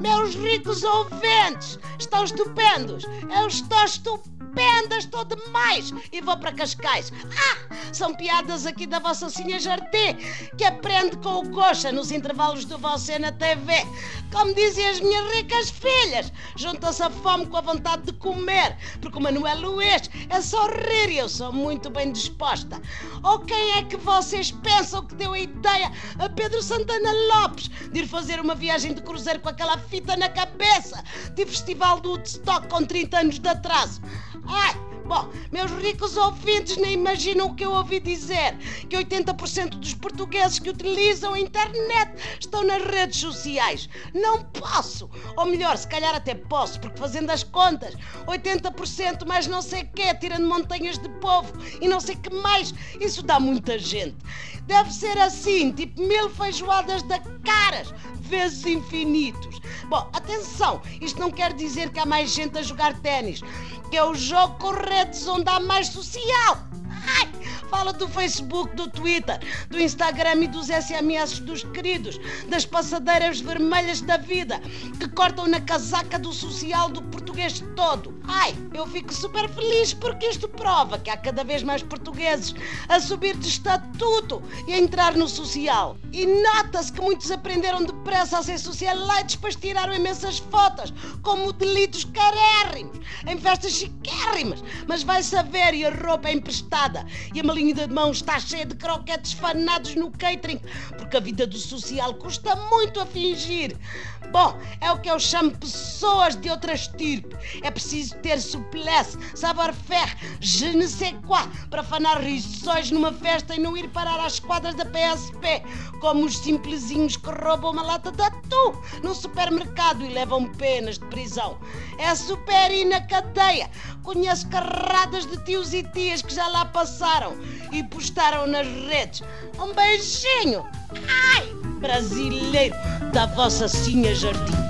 Meus ricos ouvintes, estão estupendos! Eu estou estupendo! Estupenda, estou demais. E vou para Cascais. Ah, são piadas aqui da vossa Sinha Jardim, que aprende com o coxa nos intervalos do você na TV. Como dizem as minhas ricas filhas, junta-se a fome com a vontade de comer, porque o Manuel Luís é só rir e eu sou muito bem disposta. Ou quem é que vocês pensam que deu a ideia a Pedro Santana Lopes de ir fazer uma viagem de cruzeiro com aquela fita na cabeça de festival do Woodstock com 30 anos de atraso? Ai, Bom, meus ricos ouvintes nem imaginam o que eu ouvi dizer: que 80% dos portugueses que utilizam a internet estão nas redes sociais. Não posso! Ou melhor, se calhar até posso, porque fazendo as contas, 80% mais não sei quê, tirando montanhas de povo e não sei que mais, isso dá muita gente. Deve ser assim, tipo mil feijoadas da caras, vezes infinitos. Bom, atenção, isto não quer dizer que há mais gente a jogar ténis, que é o jogo com redes onde há mais social. Ai, fala do Facebook, do Twitter, do Instagram e dos SMS dos queridos, das passadeiras vermelhas da vida, que cortam na casaca do social do português todo. Ai, eu fico super feliz porque isto prova que há cada vez mais portugueses a subir de estatuto e a entrar no social. E nota-se que muitos aprenderam depressa a ser socialites, depois tiraram imensas fotos, com modelitos carérrimos, em festas chiquérrimas. Mas vai saber e a roupa é emprestada e a malinha de mão está cheia de croquetes fanados no catering, porque a vida do social custa muito a fingir. Bom, é o que eu chamo pessoas de outra estirpe. É preciso ter souplesse, savoir-faire, je ne sais quoi, para fanar rições numa festa e não ir parar às quadras da PSP, como os simplesinhos que roubam uma lata de atum no supermercado e levam penas de prisão. É super na cadeia. Conheço carradas de tios e tias que já lá passaram e postaram nas redes. Um beijinho! Ai, brasileiro da vossa Sinha Jardim.